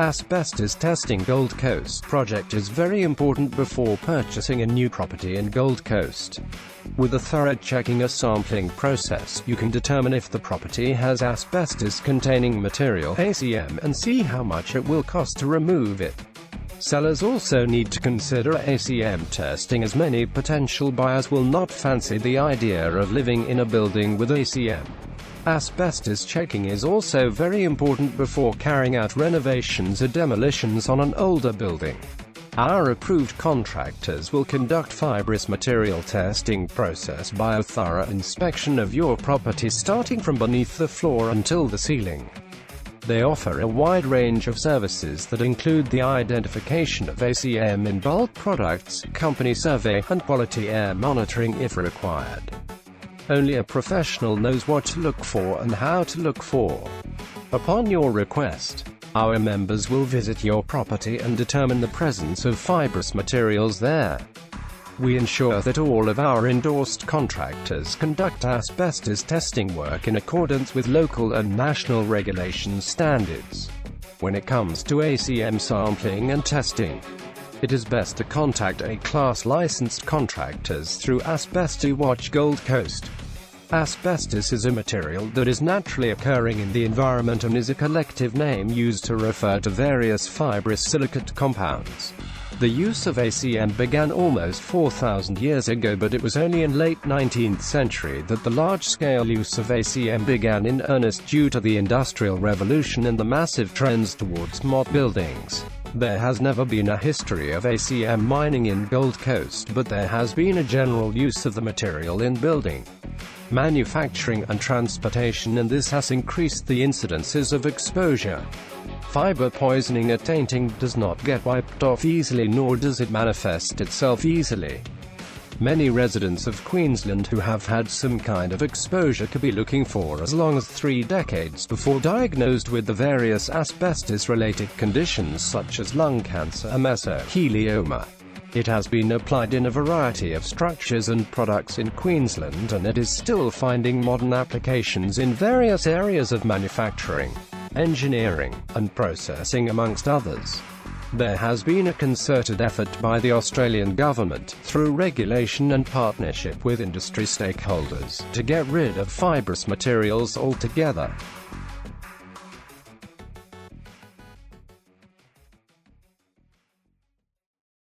Asbestos Testing Gold Coast project is very important before purchasing a new property in Gold Coast. With a thorough checking a sampling process, you can determine if the property has asbestos-containing material ACM and see how much it will cost to remove it. Sellers also need to consider ACM testing as many potential buyers will not fancy the idea of living in a building with ACM. Asbestos checking is also very important before carrying out renovations or demolitions on an older building. Our approved contractors will conduct fibrous material testing process by a thorough inspection of your property starting from beneath the floor until the ceiling. They offer a wide range of services that include the identification of ACM in bulk products, company survey, and quality air monitoring if required. Only a professional knows what to look for and how to look for. Upon your request, our members will visit your property and determine the presence of fibrous materials there. We ensure that all of our endorsed contractors conduct asbestos testing work in accordance with local and national regulation standards. When it comes to ACM sampling and testing, it is best to contact A-class licensed contractors through Asbestos Watch Gold Coast. Asbestos is a material that is naturally occurring in the environment and is a collective name used to refer to various fibrous silicate compounds. The use of ACM began almost 4,000 years ago but it was only in late 19th century that the large-scale use of ACM began in earnest due to the Industrial Revolution and the massive trends towards mod buildings. There has never been a history of ACM mining in Gold Coast but there has been a general use of the material in building manufacturing and transportation and this has increased the incidences of exposure. Fiber poisoning or tainting does not get wiped off easily nor does it manifest itself easily. Many residents of Queensland who have had some kind of exposure could be looking for as long as three decades before diagnosed with the various asbestos-related conditions such as lung cancer, mesothelioma, it has been applied in a variety of structures and products in Queensland and it is still finding modern applications in various areas of manufacturing, engineering, and processing amongst others. There has been a concerted effort by the Australian government, through regulation and partnership with industry stakeholders, to get rid of fibrous materials altogether.